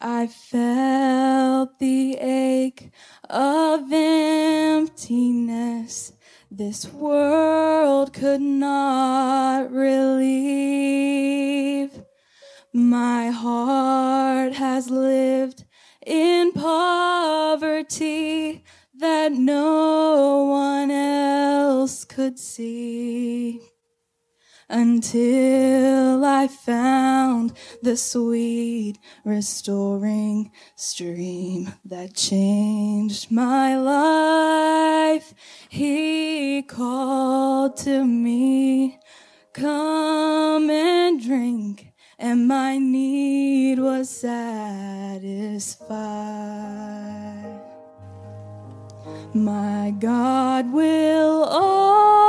I felt the ache of emptiness this world could not relieve. My heart has lived in poverty that no one else could see until I found the sweet restoring stream that changed my life. He called to me, come and drink. And my need was satisfied. My God will always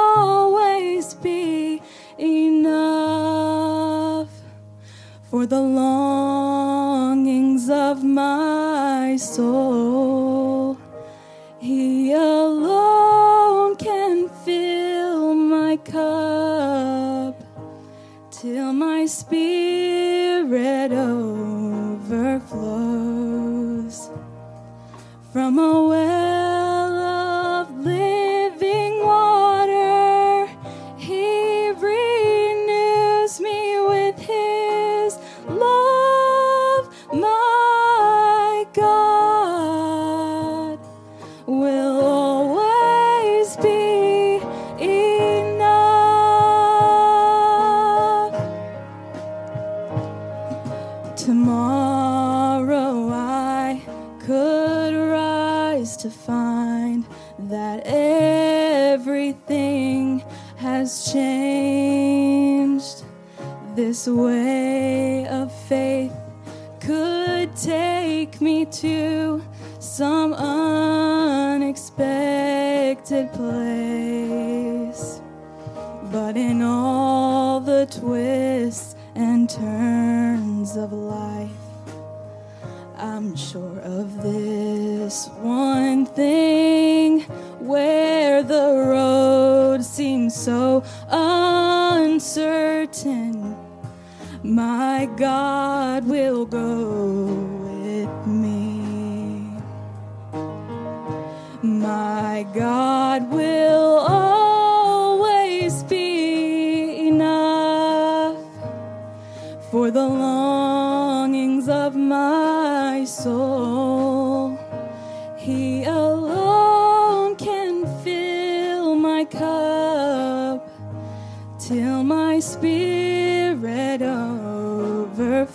for the longings of my soul. He alone can fill my cup till my spirit overflows from a well Tomorrow I could rise to find that everything has changed. This way of faith could take me to some unexpected place. But in all the twists and turns I'm sure of this one thing where the road seems so uncertain. My God will go with me. My God will He alone can fill my cup till my spirit overflows.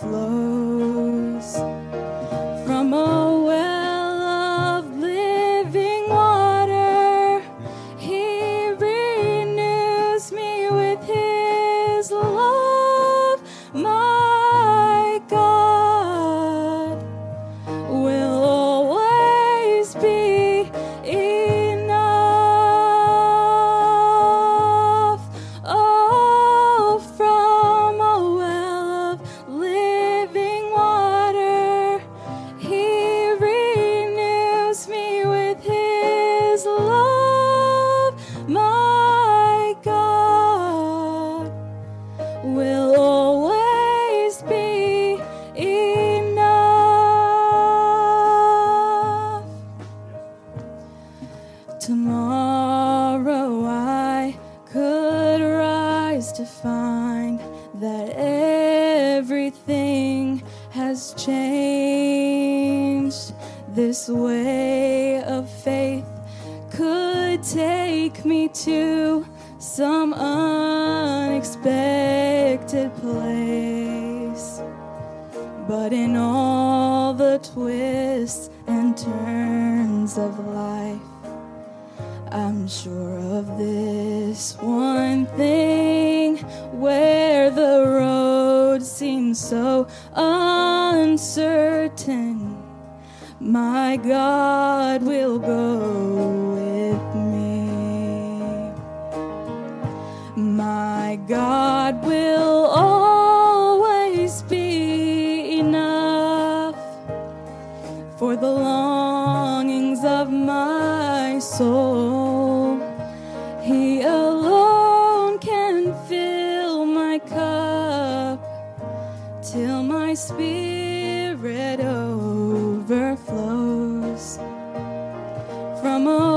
From a everything has changed. This way of faith could take me to some unexpected place. But in all the twists and turns of life, I'm sure of this one thing where the road seems so uncertain. My God will go with me. My God will always be enough for the longings of my soul. Spirit overflows from a